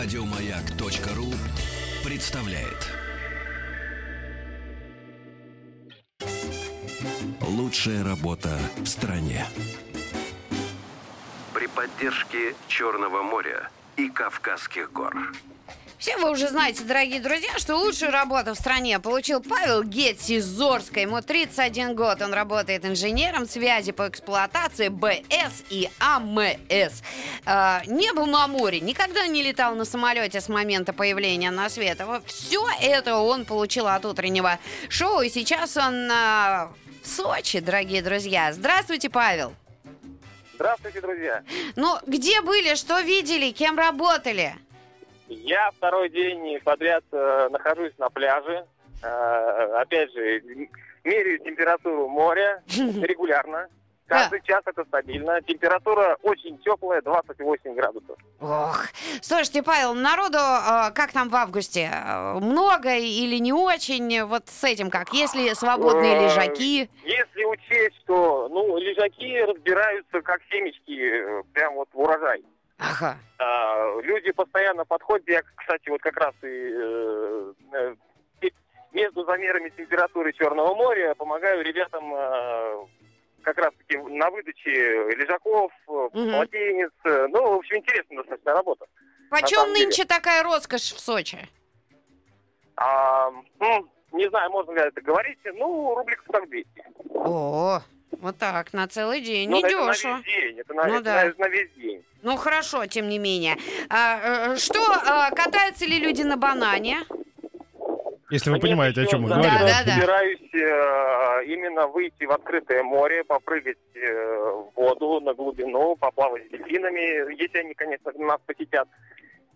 Радиомаяк.ру представляет. Лучшая работа в стране. При поддержке Черного моря и Кавказских гор. Все вы уже знаете, дорогие друзья, что лучшую работу в стране получил Павел Гетц из Зорска. Ему 31 год. Он работает инженером связи по эксплуатации БС и АМС. Э, не был на море, никогда не летал на самолете с момента появления на свет. Вот Все это он получил от утреннего шоу. И сейчас он э, в Сочи, дорогие друзья. Здравствуйте, Павел. Здравствуйте, друзья. Ну, где были, что видели, кем работали? Я второй день подряд э, нахожусь на пляже. Э, опять же, меряю температуру моря регулярно. Каждый час это стабильно. Температура очень теплая, 28 градусов. Ох, слушайте, Павел, народу э, как там в августе? Э, Много или не очень? Вот с этим как? Если свободные Э, лежаки? Если учесть, что ну, лежаки разбираются как семечки, э, прям вот в урожай. Ага. А, люди постоянно подходят. Я, кстати, вот как раз и э, между замерами температуры Черного моря помогаю ребятам э, как раз-таки на выдаче лежаков, Мгм. полотенец. Э, Ну, в общем, интересная достаточно работа. Почем нынче такая роскошь в Сочи? А, м, не знаю, можно ли это говорить. Ну, рубликов так 200. О, вот так, на целый день. Ну, это на Недешево. весь день. Это на, Ну это да. на- на весь день. Ну хорошо, тем не менее. А, э, что, а, катаются ли люди на банане? Если вы Нет, понимаете, о чем мы завтра Да, говорим. да, да. собираюсь э, именно выйти в открытое море, попрыгать э, в воду на глубину, поплавать с дельфинами, если они, конечно, нас посетят.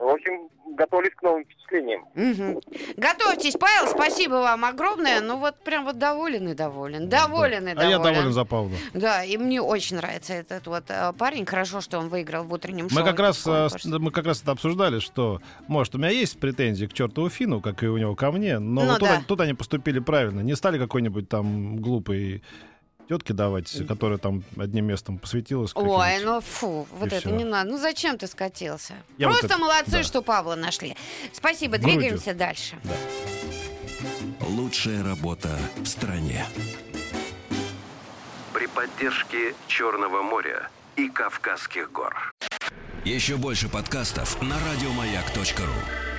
В общем, готовлюсь к новым впечатлениям. Мгм. Готовьтесь, Павел, спасибо вам огромное. Ну вот прям вот доволен и доволен. Доволен и А доволен. я доволен за Павла. Да, и мне очень нравится этот вот э, парень. Хорошо, что он выиграл в утреннем шоу. Мы как раз э, мы как раз это обсуждали, что может у меня есть претензии к чертову Фину, как и у него ко мне, но Ну вот тут, да. они- тут они поступили правильно, не стали какой-нибудь там глупой тетке давать, которая там одним местом посвятилась. Ой, ну фу, вот И это всё. не надо. Ну зачем ты скатился? Я вот Просто это- молодцы, да. что Павла нашли. Спасибо, Грудью. двигаемся дальше. Лучшая работа в стране. При поддержке Черного моря и Кавказских гор. Еще больше подкастов на радиомаяк.ру.